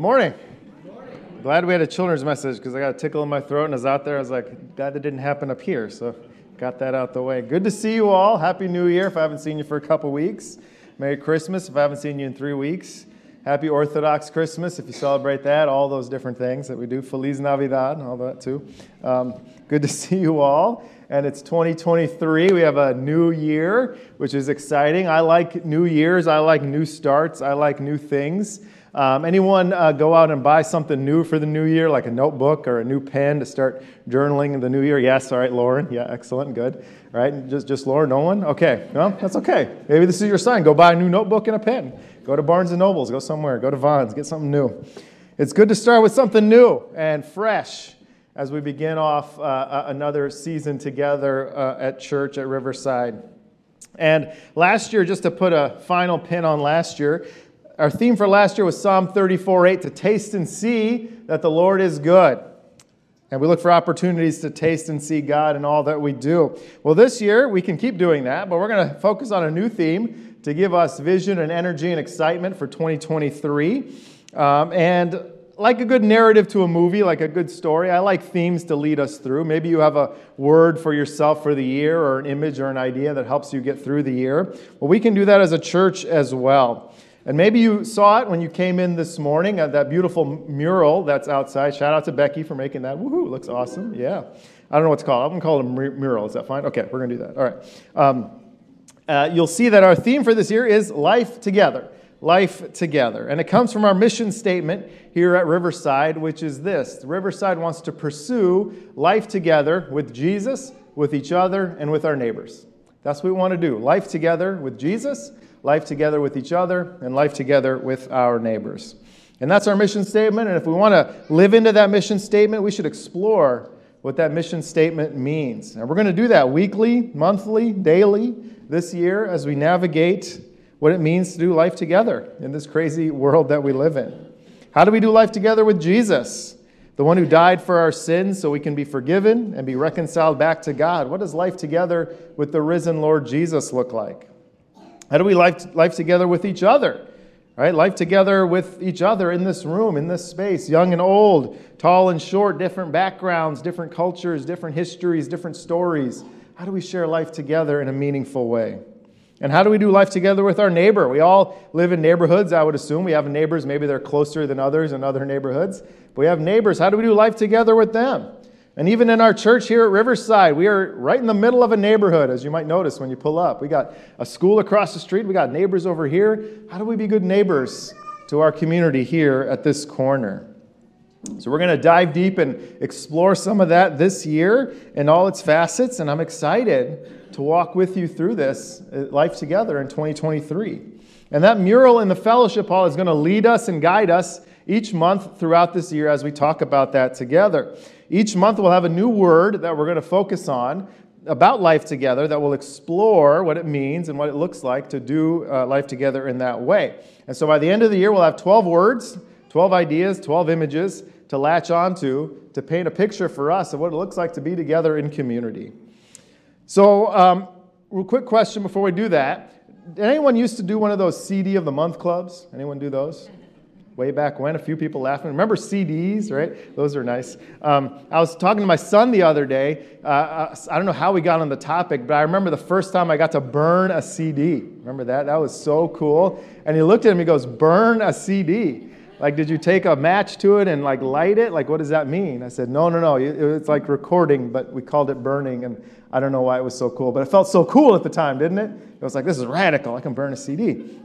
Good morning. Glad we had a children's message because I got a tickle in my throat and I was out there. I was like, glad that didn't happen up here. So got that out the way. Good to see you all. Happy New Year if I haven't seen you for a couple weeks. Merry Christmas if I haven't seen you in three weeks. Happy Orthodox Christmas if you celebrate that. All those different things that we do. Feliz Navidad and all that too. Um, good to see you all. And it's 2023. We have a new year, which is exciting. I like new years. I like new starts. I like new things. Um, anyone uh, go out and buy something new for the new year, like a notebook or a new pen to start journaling in the new year? Yes, all right, Lauren. Yeah, excellent, good. All right, just, just Lauren, no one? Okay, well, that's okay. Maybe this is your sign. Go buy a new notebook and a pen. Go to Barnes & Nobles, go somewhere, go to Vons, get something new. It's good to start with something new and fresh as we begin off uh, another season together uh, at church at Riverside. And last year, just to put a final pin on last year, our theme for last year was Psalm 34 8 to taste and see that the Lord is good. And we look for opportunities to taste and see God in all that we do. Well, this year we can keep doing that, but we're going to focus on a new theme to give us vision and energy and excitement for 2023. Um, and like a good narrative to a movie, like a good story, I like themes to lead us through. Maybe you have a word for yourself for the year or an image or an idea that helps you get through the year. Well, we can do that as a church as well. And maybe you saw it when you came in this morning, uh, that beautiful mural that's outside. Shout out to Becky for making that. Woohoo, looks awesome. Yeah. I don't know what's called. I'm going to call it a mural. Is that fine? Okay, we're going to do that. All right. Um, uh, you'll see that our theme for this year is Life Together. Life Together. And it comes from our mission statement here at Riverside, which is this Riverside wants to pursue life together with Jesus, with each other, and with our neighbors. That's what we want to do. Life together with Jesus life together with each other, and life together with our neighbors. And that's our mission statement. And if we want to live into that mission statement, we should explore what that mission statement means. And we're going to do that weekly, monthly, daily this year as we navigate what it means to do life together in this crazy world that we live in. How do we do life together with Jesus? The one who died for our sins so we can be forgiven and be reconciled back to God. What does life together with the risen Lord Jesus look like? How do we life, life together with each other? Right? Life together with each other in this room, in this space, young and old, tall and short, different backgrounds, different cultures, different histories, different stories. How do we share life together in a meaningful way? And how do we do life together with our neighbor? We all live in neighborhoods, I would assume. We have neighbors, maybe they're closer than others in other neighborhoods. But we have neighbors. How do we do life together with them? And even in our church here at Riverside, we are right in the middle of a neighborhood, as you might notice when you pull up. We got a school across the street, we got neighbors over here. How do we be good neighbors to our community here at this corner? So, we're going to dive deep and explore some of that this year in all its facets, and I'm excited to walk with you through this uh, life together in 2023. And that mural in the fellowship hall is going to lead us and guide us each month throughout this year as we talk about that together. Each month we'll have a new word that we're going to focus on about life together that will explore what it means and what it looks like to do uh, life together in that way. And so by the end of the year, we'll have 12 words, 12 ideas, 12 images to latch onto to paint a picture for us of what it looks like to be together in community. So, um, real quick question before we do that. Did anyone used to do one of those CD of the month clubs? Anyone do those? way back when. A few people laughing. Remember CDs, right? Those are nice. Um, I was talking to my son the other day. Uh, uh, I don't know how we got on the topic, but I remember the first time I got to burn a CD. Remember that? That was so cool. And he looked at him. He goes, "Burn a CD." Like, did you take a match to it and like light it? Like, what does that mean? I said, no, no, no. It's like recording, but we called it burning, and I don't know why it was so cool, but it felt so cool at the time, didn't it? It was like, this is radical. I can burn a CD.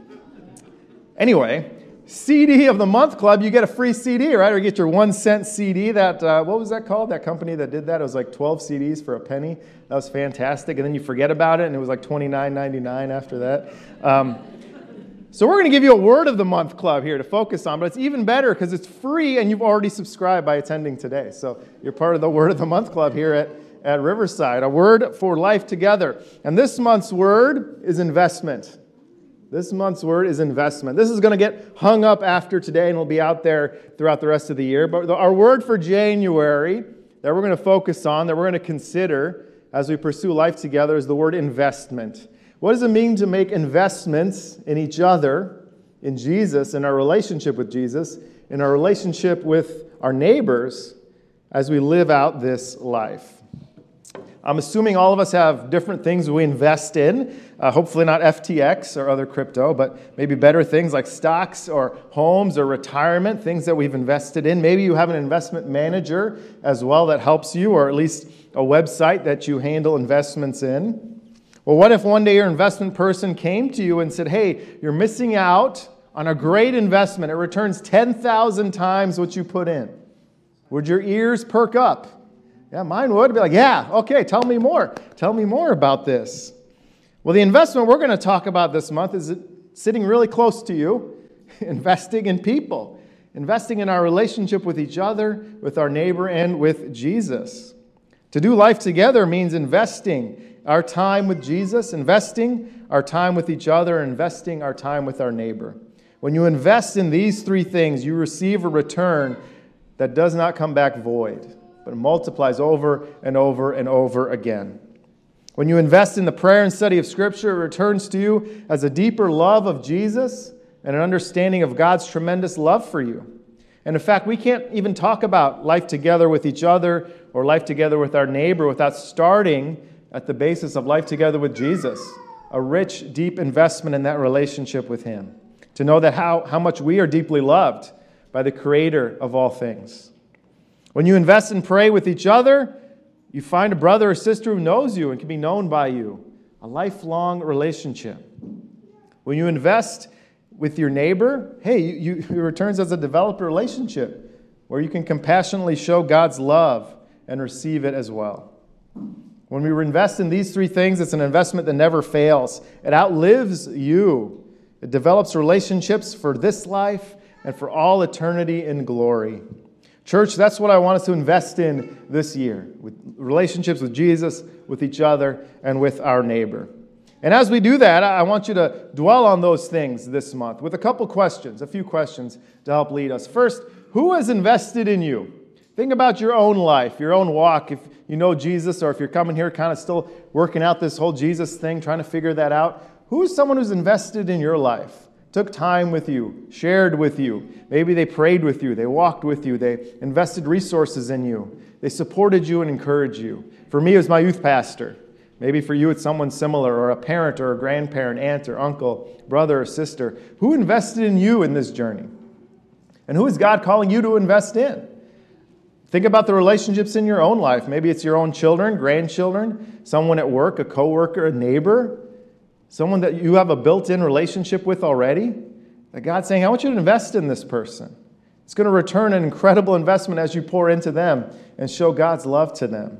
Anyway, CD of the Month Club, you get a free CD, right? Or you get your one cent CD. That uh, what was that called? That company that did that? It was like 12 CDs for a penny. That was fantastic. And then you forget about it, and it was like $29.99 after that. Um, so we're going to give you a Word of the Month Club here to focus on, but it's even better because it's free and you've already subscribed by attending today. So you're part of the Word of the Month Club here at, at Riverside. A word for life together. And this month's word is investment. This month's word is investment. This is going to get hung up after today and will be out there throughout the rest of the year. But our word for January that we're going to focus on, that we're going to consider as we pursue life together, is the word investment. What does it mean to make investments in each other, in Jesus, in our relationship with Jesus, in our relationship with our neighbors as we live out this life. I'm assuming all of us have different things we invest in. Uh, hopefully, not FTX or other crypto, but maybe better things like stocks or homes or retirement, things that we've invested in. Maybe you have an investment manager as well that helps you, or at least a website that you handle investments in. Well, what if one day your investment person came to you and said, Hey, you're missing out on a great investment. It returns 10,000 times what you put in. Would your ears perk up? Yeah, mine would be like, yeah, okay, tell me more. Tell me more about this. Well, the investment we're going to talk about this month is sitting really close to you, investing in people, investing in our relationship with each other, with our neighbor, and with Jesus. To do life together means investing our time with Jesus, investing our time with each other, investing our time with our neighbor. When you invest in these three things, you receive a return that does not come back void but multiplies over and over and over again. When you invest in the prayer and study of Scripture, it returns to you as a deeper love of Jesus and an understanding of God's tremendous love for you. And in fact, we can't even talk about life together with each other or life together with our neighbor without starting at the basis of life together with Jesus, a rich, deep investment in that relationship with Him. To know that how, how much we are deeply loved by the Creator of all things. When you invest and pray with each other, you find a brother or sister who knows you and can be known by you. A lifelong relationship. When you invest with your neighbor, hey, you, you, it returns as a developed relationship where you can compassionately show God's love and receive it as well. When we invest in these three things, it's an investment that never fails. It outlives you. It develops relationships for this life and for all eternity in glory. Church, that's what I want us to invest in this year with relationships with Jesus, with each other, and with our neighbor. And as we do that, I want you to dwell on those things this month with a couple questions, a few questions to help lead us. First, who has invested in you? Think about your own life, your own walk. If you know Jesus, or if you're coming here kind of still working out this whole Jesus thing, trying to figure that out, who's someone who's invested in your life? took time with you, shared with you. Maybe they prayed with you, they walked with you, they invested resources in you, they supported you and encouraged you. For me, it was my youth pastor. Maybe for you, it's someone similar, or a parent, or a grandparent, aunt, or uncle, brother, or sister. Who invested in you in this journey? And who is God calling you to invest in? Think about the relationships in your own life. Maybe it's your own children, grandchildren, someone at work, a coworker, a neighbor someone that you have a built in relationship with already, that God's saying, I want you to invest in this person. It's going to return an incredible investment as you pour into them and show God's love to them.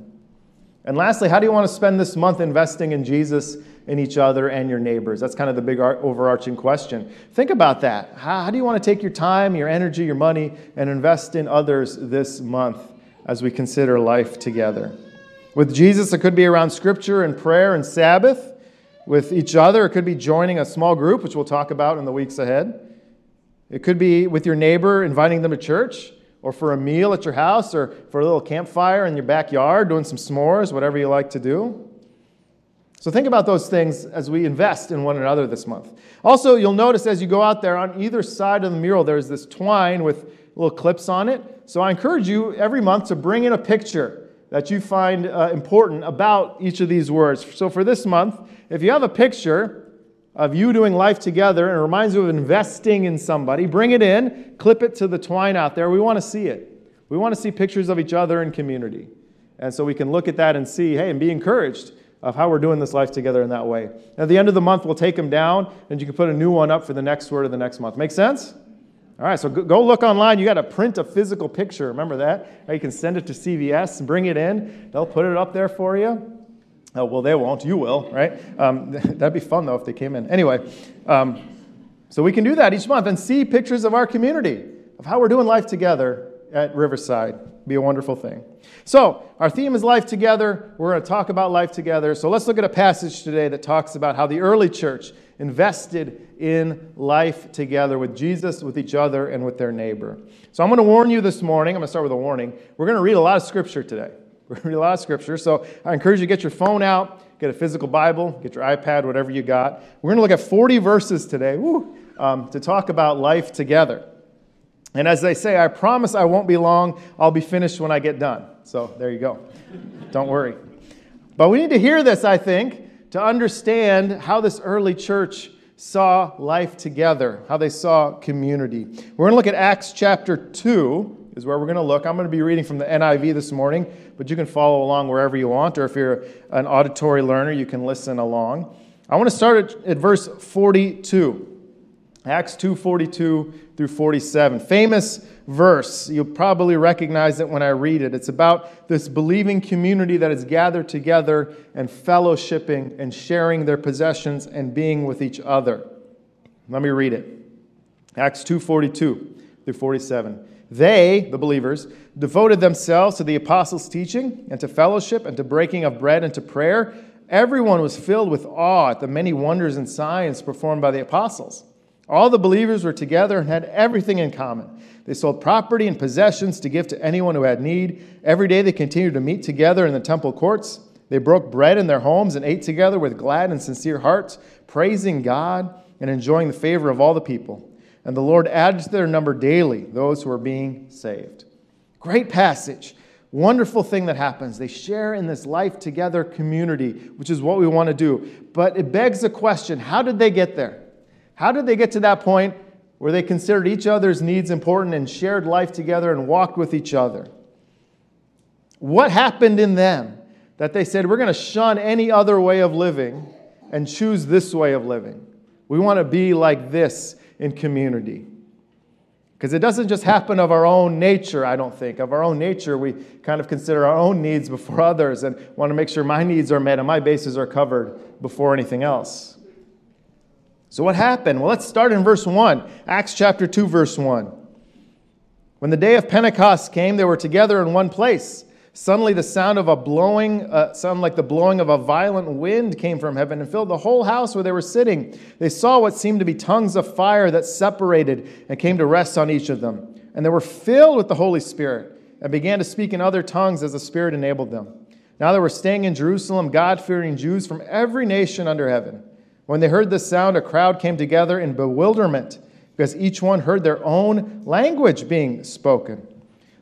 And lastly, how do you want to spend this month investing in Jesus, in each other, and your neighbors? That's kind of the big overarching question. Think about that. How, how do you want to take your time, your energy, your money, and invest in others this month as we consider life together? With Jesus, it could be around scripture and prayer and Sabbath with each other. It could be joining a small group, which we'll talk about in the weeks ahead. It could be with your neighbor, inviting them to church, or for a meal at your house, or for a little campfire in your backyard, doing some s'mores, whatever you like to do. So think about those things as we invest in one another this month. Also, you'll notice as you go out there, on either side of the mural, there's this twine with little clips on it. So I encourage you every month to bring in a picture that you find uh, important about each of these words. So for this month, if you have a picture of you doing life together and it reminds you of investing in somebody, bring it in, clip it to the twine out there. We want to see it. We want to see pictures of each other in community. And so we can look at that and see, hey, and be encouraged of how we're doing this life together in that way. At the end of the month, we'll take them down and you can put a new one up for the next word of the next month. Make sense? All right, so go look online. You got to print a physical picture. Remember that? You can send it to CVS and bring it in. They'll put it up there for you. Oh, well, they won't. You will, right? Um, that'd be fun, though, if they came in. Anyway, um, so we can do that each month and see pictures of our community, of how we're doing life together at Riverside. Be a wonderful thing. So, our theme is life together. We're going to talk about life together. So, let's look at a passage today that talks about how the early church invested in life together with Jesus, with each other, and with their neighbor. So, I'm going to warn you this morning. I'm going to start with a warning. We're going to read a lot of scripture today. We're going to read a lot of scripture. So I encourage you to get your phone out, get a physical Bible, get your iPad, whatever you got. We're going to look at 40 verses today woo, um, to talk about life together. And as they say, I promise I won't be long. I'll be finished when I get done. So there you go. Don't worry. But we need to hear this, I think, to understand how this early church saw life together, how they saw community. We're going to look at Acts chapter 2, is where we're going to look. I'm going to be reading from the NIV this morning, but you can follow along wherever you want, or if you're an auditory learner, you can listen along. I want to start at, at verse 42. Acts 2:42 through 47. Famous verse. You'll probably recognize it when I read it. It's about this believing community that is gathered together and fellowshipping and sharing their possessions and being with each other. Let me read it. Acts 2:42 through 47. They, the believers, devoted themselves to the apostles' teaching and to fellowship and to breaking of bread and to prayer. Everyone was filled with awe at the many wonders and signs performed by the apostles. All the believers were together and had everything in common. They sold property and possessions to give to anyone who had need. Every day they continued to meet together in the temple courts. They broke bread in their homes and ate together with glad and sincere hearts, praising God and enjoying the favor of all the people. And the Lord added to their number daily those who were being saved. Great passage. Wonderful thing that happens. They share in this life together community, which is what we want to do. But it begs the question how did they get there? How did they get to that point where they considered each other's needs important and shared life together and walked with each other? What happened in them that they said, we're going to shun any other way of living and choose this way of living? We want to be like this in community. Because it doesn't just happen of our own nature, I don't think. Of our own nature, we kind of consider our own needs before others and want to make sure my needs are met and my bases are covered before anything else. So, what happened? Well, let's start in verse 1. Acts chapter 2, verse 1. When the day of Pentecost came, they were together in one place. Suddenly, the sound of a blowing, uh, sound like the blowing of a violent wind came from heaven and filled the whole house where they were sitting. They saw what seemed to be tongues of fire that separated and came to rest on each of them. And they were filled with the Holy Spirit and began to speak in other tongues as the Spirit enabled them. Now they were staying in Jerusalem, God fearing Jews from every nation under heaven. When they heard the sound, a crowd came together in bewilderment because each one heard their own language being spoken.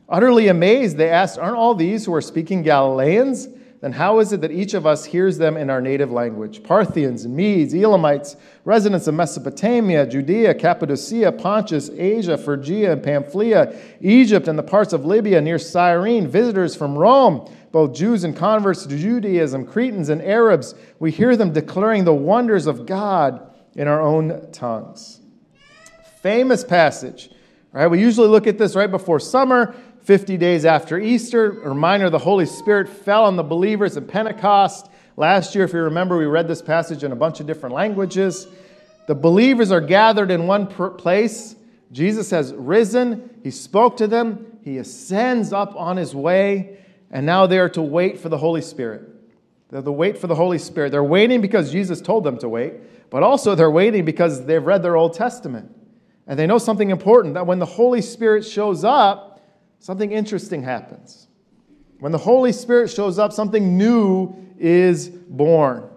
Utterly amazed, they asked, Aren't all these who are speaking Galileans? Then how is it that each of us hears them in our native language? Parthians, Medes, Elamites, residents of Mesopotamia, Judea, Cappadocia, Pontus, Asia, Phrygia, and Pamphylia, Egypt, and the parts of Libya near Cyrene, visitors from Rome both Jews and converts to Judaism, Cretans and Arabs, we hear them declaring the wonders of God in our own tongues. Famous passage. Right? We usually look at this right before summer, 50 days after Easter. A reminder the Holy Spirit fell on the believers at Pentecost. Last year, if you remember, we read this passage in a bunch of different languages. The believers are gathered in one place. Jesus has risen. He spoke to them. He ascends up on his way. And now they are to wait for the Holy Spirit. They're to wait for the Holy Spirit. They're waiting because Jesus told them to wait, but also they're waiting because they've read their Old Testament. And they know something important that when the Holy Spirit shows up, something interesting happens. When the Holy Spirit shows up, something new is born.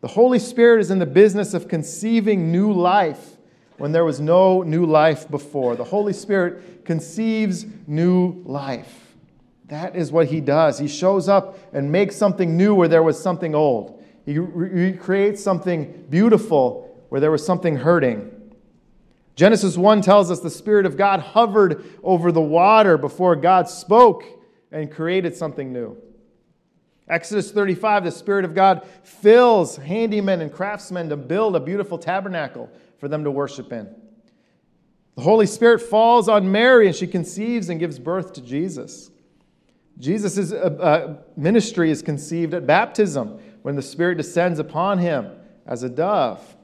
The Holy Spirit is in the business of conceiving new life when there was no new life before. The Holy Spirit conceives new life. That is what he does. He shows up and makes something new where there was something old. He recreates something beautiful where there was something hurting. Genesis 1 tells us the Spirit of God hovered over the water before God spoke and created something new. Exodus 35, the Spirit of God fills handymen and craftsmen to build a beautiful tabernacle for them to worship in. The Holy Spirit falls on Mary and she conceives and gives birth to Jesus. Jesus' uh, uh, ministry is conceived at baptism when the Spirit descends upon him as a dove.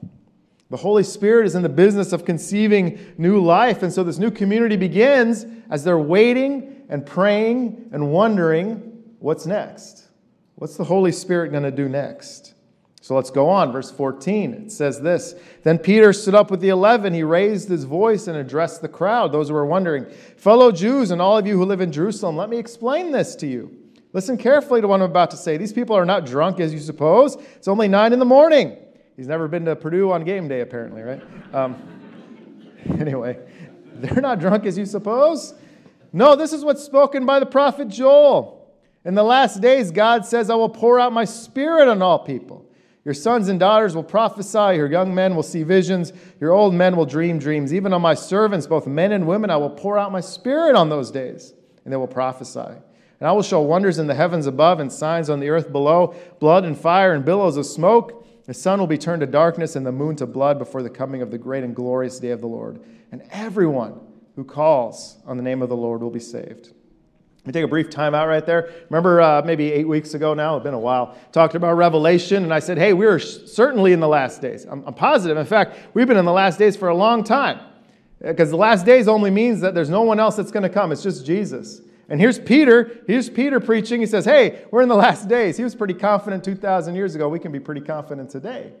The Holy Spirit is in the business of conceiving new life, and so this new community begins as they're waiting and praying and wondering what's next. What's the Holy Spirit going to do next? So let's go on. Verse 14. It says this Then Peter stood up with the eleven. He raised his voice and addressed the crowd, those who were wondering, Fellow Jews and all of you who live in Jerusalem, let me explain this to you. Listen carefully to what I'm about to say. These people are not drunk as you suppose. It's only nine in the morning. He's never been to Purdue on game day, apparently, right? Um, anyway, They're not drunk as you suppose. No, this is what's spoken by the prophet Joel. In the last days, God says, I will pour out my spirit on all people. Your sons and daughters will prophesy, your young men will see visions, your old men will dream dreams. Even on my servants, both men and women, I will pour out my spirit on those days, and they will prophesy. And I will show wonders in the heavens above and signs on the earth below blood and fire and billows of smoke. The sun will be turned to darkness and the moon to blood before the coming of the great and glorious day of the Lord. And everyone who calls on the name of the Lord will be saved. Me take a brief time out right there. Remember, uh, maybe eight weeks ago now, it's been a while, talked about Revelation, and I said, hey, we're certainly in the last days. I'm, I'm positive. In fact, we've been in the last days for a long time. Because the last days only means that there's no one else that's going to come, it's just Jesus. And here's Peter. Here's Peter preaching. He says, Hey, we're in the last days. He was pretty confident 2,000 years ago. We can be pretty confident today.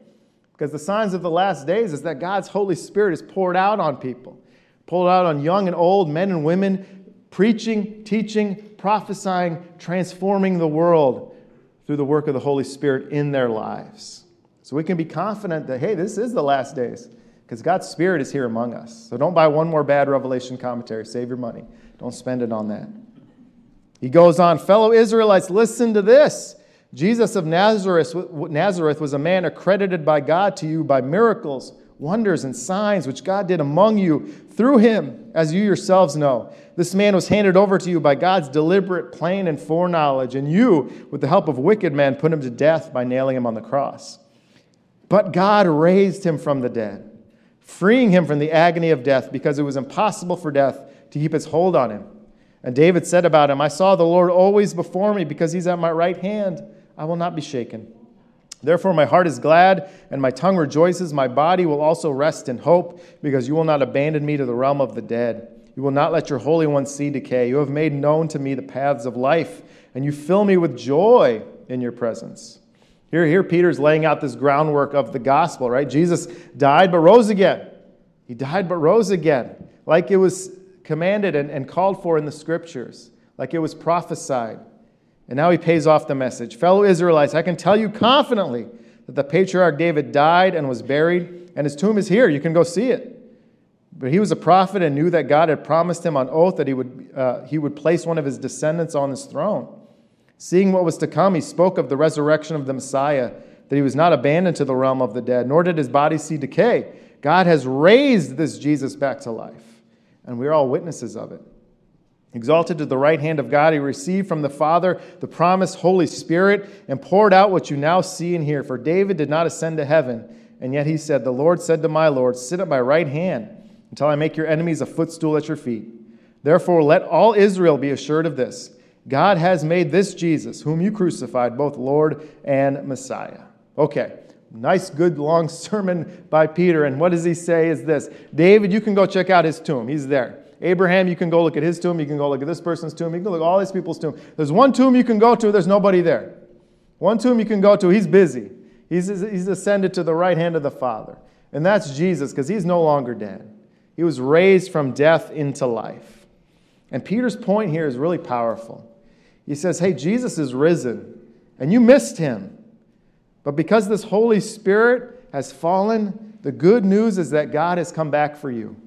Because the signs of the last days is that God's Holy Spirit is poured out on people, poured out on young and old, men and women, preaching, teaching, prophesying, transforming the world through the work of the Holy Spirit in their lives. So we can be confident that, hey, this is the last days because God's Spirit is here among us. So don't buy one more bad Revelation commentary. Save your money, don't spend it on that. He goes on, fellow Israelites, listen to this. Jesus of Nazareth, Nazareth was a man accredited by God to you by miracles wonders and signs which God did among you through him, as you yourselves know. This man was handed over to you by God's deliberate plan and foreknowledge, and you, with the help of wicked men, put him to death by nailing him on the cross. But God raised him from the dead, freeing him from the agony of death, because it was impossible for death to keep its hold on him. And David said about him, I saw the Lord always before me, because he's at my right hand. I will not be shaken. Therefore, my heart is glad and my tongue rejoices. My body will also rest in hope, because you will not abandon me to the realm of the dead. You will not let your Holy One see decay. You have made known to me the paths of life, and you fill me with joy in your presence. Here, here Peter's laying out this groundwork of the gospel, right? Jesus died but rose again. He died but rose again, like it was commanded and, and called for in the scriptures, like it was prophesied. And now he pays off the message. Fellow Israelites, I can tell you confidently that the patriarch David died and was buried, and his tomb is here. You can go see it. But he was a prophet and knew that God had promised him on oath that he would, uh, he would place one of his descendants on his throne. Seeing what was to come, he spoke of the resurrection of the Messiah, that he was not abandoned to the realm of the dead, nor did his body see decay. God has raised this Jesus back to life, and we are all witnesses of it. Exalted to the right hand of God, he received from the Father the promised Holy Spirit and poured out what you now see and hear. For David did not ascend to heaven, and yet he said, The Lord said to my Lord, Sit at my right hand until I make your enemies a footstool at your feet. Therefore, let all Israel be assured of this God has made this Jesus, whom you crucified, both Lord and Messiah. Okay, nice, good, long sermon by Peter. And what does he say is this David, you can go check out his tomb. He's there. Abraham, you can go look at his tomb. You can go look at this person's tomb. You can look at all these people's tomb. There's one tomb you can go to, there's nobody there. One tomb you can go to, he's busy. He's, he's ascended to the right hand of the Father. And that's Jesus because he's no longer dead. He was raised from death into life. And Peter's point here is really powerful. He says, Hey, Jesus is risen, and you missed him. But because this Holy Spirit has fallen, the good news is that God has come back for you.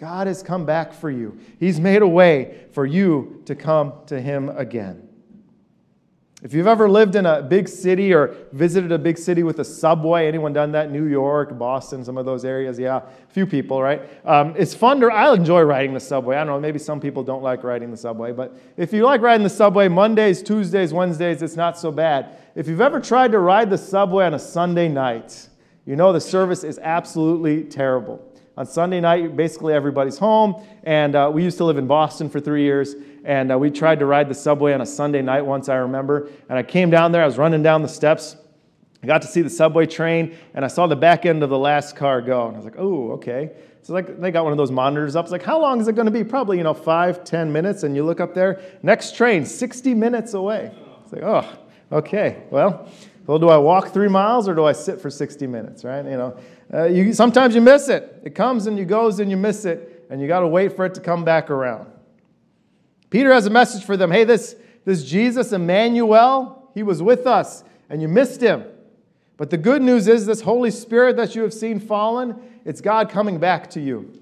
God has come back for you. He's made a way for you to come to Him again. If you've ever lived in a big city or visited a big city with a subway, anyone done that? New York, Boston, some of those areas? Yeah, a few people, right? Um, it's fun to, I enjoy riding the subway. I don't know, maybe some people don't like riding the subway, but if you like riding the subway Mondays, Tuesdays, Wednesdays, it's not so bad. If you've ever tried to ride the subway on a Sunday night, you know the service is absolutely terrible. On Sunday night, basically everybody's home. And uh, we used to live in Boston for three years. And uh, we tried to ride the subway on a Sunday night once, I remember. And I came down there, I was running down the steps. I got to see the subway train, and I saw the back end of the last car go. And I was like, oh, okay. So like they got one of those monitors up. It's like, how long is it going to be? Probably, you know, five, ten minutes. And you look up there, next train, 60 minutes away. It's like, oh, okay. Well, well, do I walk three miles or do I sit for 60 minutes, right? You know, uh, you, sometimes you miss it. It comes and you goes and you miss it, and you got to wait for it to come back around. Peter has a message for them. Hey, this, this Jesus, Emmanuel, he was with us, and you missed him. But the good news is this Holy Spirit that you have seen fallen, it's God coming back to you.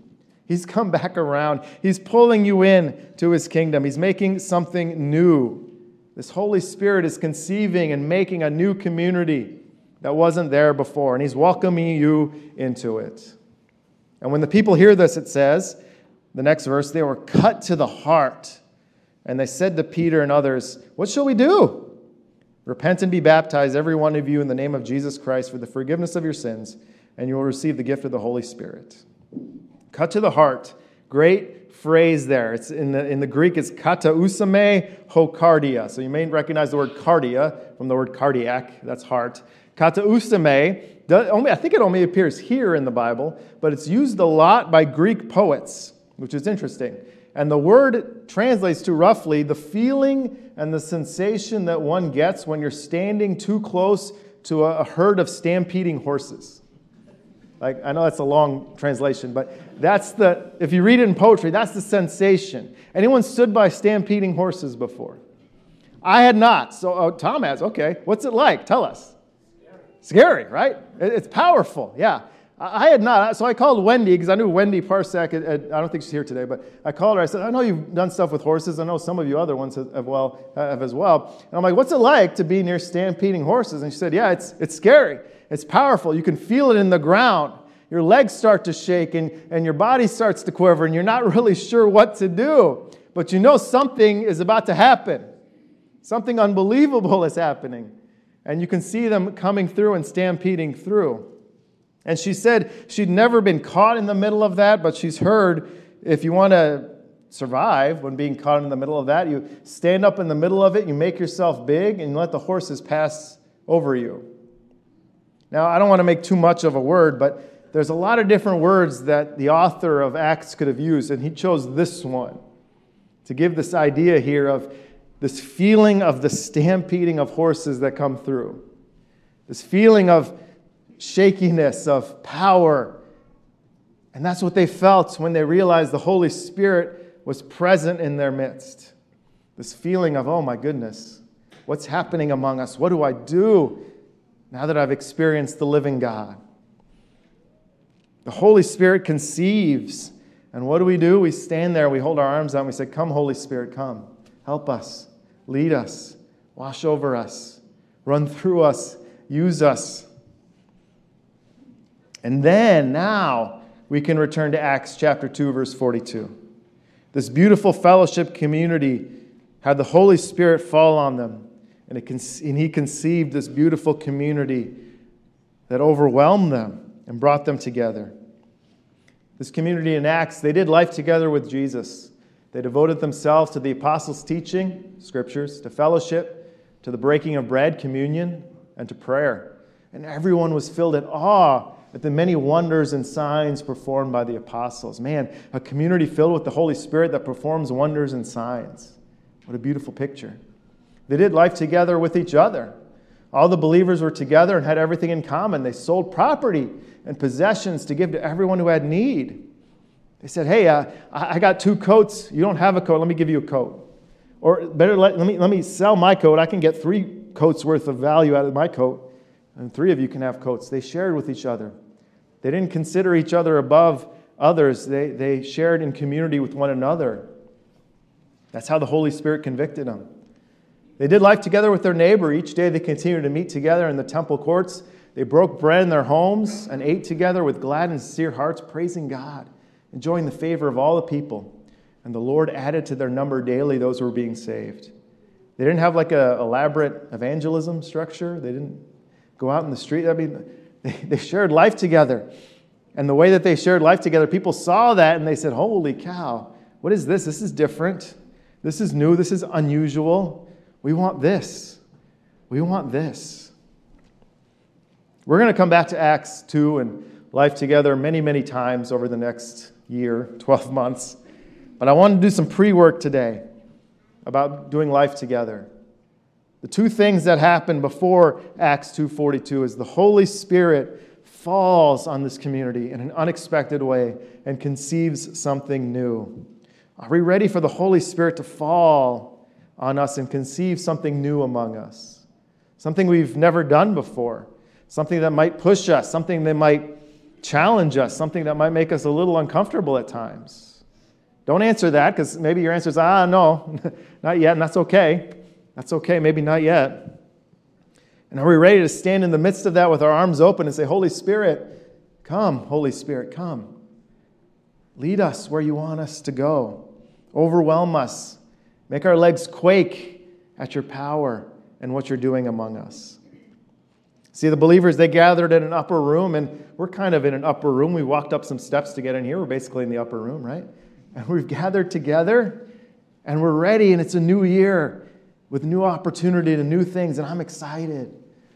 He's come back around. He's pulling you in to his kingdom. He's making something new. This Holy Spirit is conceiving and making a new community that wasn't there before, and he's welcoming you into it. And when the people hear this, it says, the next verse, they were cut to the heart. And they said to Peter and others, What shall we do? Repent and be baptized, every one of you, in the name of Jesus Christ for the forgiveness of your sins, and you will receive the gift of the Holy Spirit. Cut to the heart. Great phrase there. It's in the, in the Greek, it's kata usame hokardia. So you may recognize the word cardia from the word cardiac. That's heart. Kata usame, I think it only appears here in the Bible, but it's used a lot by Greek poets, which is interesting. And the word translates to roughly the feeling and the sensation that one gets when you're standing too close to a herd of stampeding horses. Like, I know that's a long translation, but that's the, if you read it in poetry, that's the sensation. Anyone stood by stampeding horses before? I had not. So oh, Tom has. Okay. What's it like? Tell us. Scary, right? It's powerful. Yeah. I had not. So I called Wendy because I knew Wendy Parsek. I don't think she's here today, but I called her. I said, I know you've done stuff with horses. I know some of you other ones have, well, have as well. And I'm like, what's it like to be near stampeding horses? And she said, yeah, it's, it's scary. It's powerful. You can feel it in the ground. Your legs start to shake and, and your body starts to quiver, and you're not really sure what to do. But you know something is about to happen. Something unbelievable is happening. And you can see them coming through and stampeding through. And she said she'd never been caught in the middle of that, but she's heard if you want to survive when being caught in the middle of that, you stand up in the middle of it, you make yourself big, and you let the horses pass over you. Now, I don't want to make too much of a word, but there's a lot of different words that the author of Acts could have used, and he chose this one to give this idea here of this feeling of the stampeding of horses that come through. This feeling of shakiness of power. And that's what they felt when they realized the Holy Spirit was present in their midst. This feeling of, oh my goodness, what's happening among us? What do I do now that I've experienced the living God? The Holy Spirit conceives. And what do we do? We stand there, we hold our arms out, and we say, Come, Holy Spirit, come. Help us, lead us, wash over us, run through us, use us. And then, now, we can return to Acts chapter 2, verse 42. This beautiful fellowship community had the Holy Spirit fall on them, and, it, and He conceived this beautiful community that overwhelmed them and brought them together. This community in Acts, they did life together with Jesus. They devoted themselves to the apostles' teaching, scriptures, to fellowship, to the breaking of bread, communion, and to prayer. And everyone was filled at awe at the many wonders and signs performed by the apostles. Man, a community filled with the Holy Spirit that performs wonders and signs. What a beautiful picture. They did life together with each other. All the believers were together and had everything in common. They sold property and possessions to give to everyone who had need. They said, Hey, uh, I got two coats. You don't have a coat. Let me give you a coat. Or better, let, let, me, let me sell my coat. I can get three coats worth of value out of my coat and three of you can have coats. They shared with each other. They didn't consider each other above others, they, they shared in community with one another. That's how the Holy Spirit convicted them. They did life together with their neighbor. Each day they continued to meet together in the temple courts. They broke bread in their homes and ate together with glad and sincere hearts, praising God, enjoying the favor of all the people. And the Lord added to their number daily those who were being saved. They didn't have like an elaborate evangelism structure. They didn't go out in the street. I mean, they, they shared life together. And the way that they shared life together, people saw that and they said, Holy cow, what is this? This is different. This is new. This is unusual. We want this. We want this. We're going to come back to Acts 2 and life together many, many times over the next year, 12 months. But I want to do some pre work today about doing life together. The two things that happen before Acts 2:42 is the Holy Spirit falls on this community in an unexpected way and conceives something new. Are we ready for the Holy Spirit to fall on us and conceive something new among us? Something we've never done before, something that might push us, something that might challenge us, something that might make us a little uncomfortable at times. Don't answer that because maybe your answer is, ah, no, not yet, and that's okay. That's okay, maybe not yet. And are we ready to stand in the midst of that with our arms open and say, Holy Spirit, come, Holy Spirit, come. Lead us where you want us to go. Overwhelm us. Make our legs quake at your power and what you're doing among us. See, the believers, they gathered in an upper room, and we're kind of in an upper room. We walked up some steps to get in here. We're basically in the upper room, right? And we've gathered together, and we're ready, and it's a new year with new opportunity and new things, and I'm excited.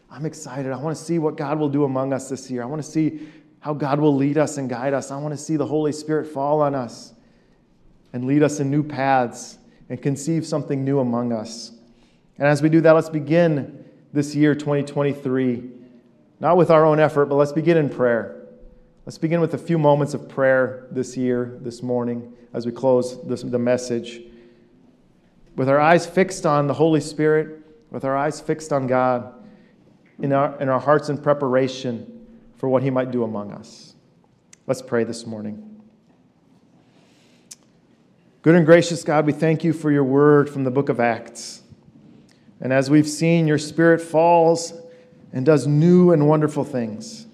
I'm excited. I want to see what God will do among us this year. I want to see how God will lead us and guide us. I want to see the Holy Spirit fall on us and lead us in new paths and conceive something new among us. And as we do that, let's begin this year, 2023, not with our own effort, but let's begin in prayer. Let's begin with a few moments of prayer this year, this morning, as we close this, the message with our eyes fixed on the Holy Spirit, with our eyes fixed on God, in our, in our hearts in preparation for what He might do among us. Let's pray this morning. Good and gracious God, we thank you for your word from the book of Acts. And as we've seen, your Spirit falls and does new and wonderful things.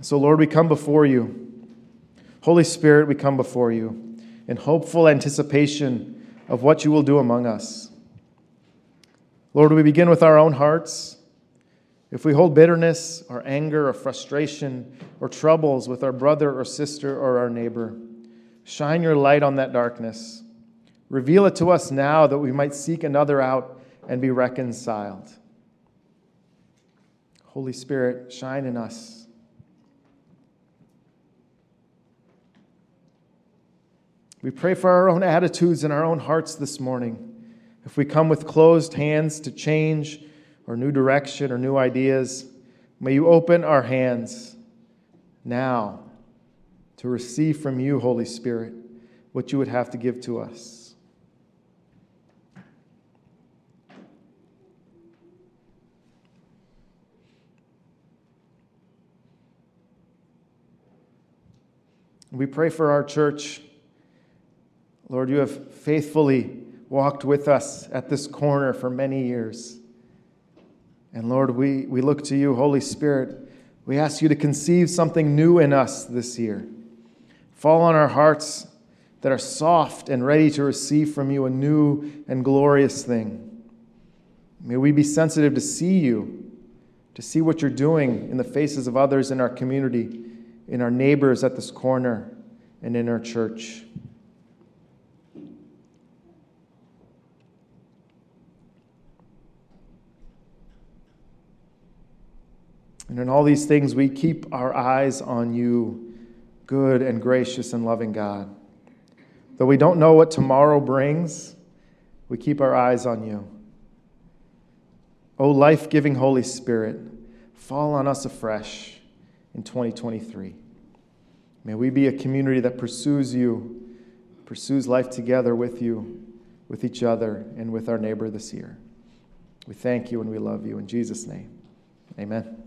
So, Lord, we come before you. Holy Spirit, we come before you in hopeful anticipation of what you will do among us. Lord, we begin with our own hearts. If we hold bitterness or anger or frustration or troubles with our brother or sister or our neighbor, shine your light on that darkness. Reveal it to us now that we might seek another out and be reconciled. Holy Spirit, shine in us. We pray for our own attitudes and our own hearts this morning. If we come with closed hands to change or new direction or new ideas, may you open our hands now to receive from you, Holy Spirit, what you would have to give to us. We pray for our church. Lord, you have faithfully walked with us at this corner for many years. And Lord, we, we look to you, Holy Spirit. We ask you to conceive something new in us this year. Fall on our hearts that are soft and ready to receive from you a new and glorious thing. May we be sensitive to see you, to see what you're doing in the faces of others in our community, in our neighbors at this corner, and in our church. And in all these things, we keep our eyes on you, good and gracious and loving God. Though we don't know what tomorrow brings, we keep our eyes on you. O life giving Holy Spirit, fall on us afresh in 2023. May we be a community that pursues you, pursues life together with you, with each other, and with our neighbor this year. We thank you and we love you. In Jesus' name, amen.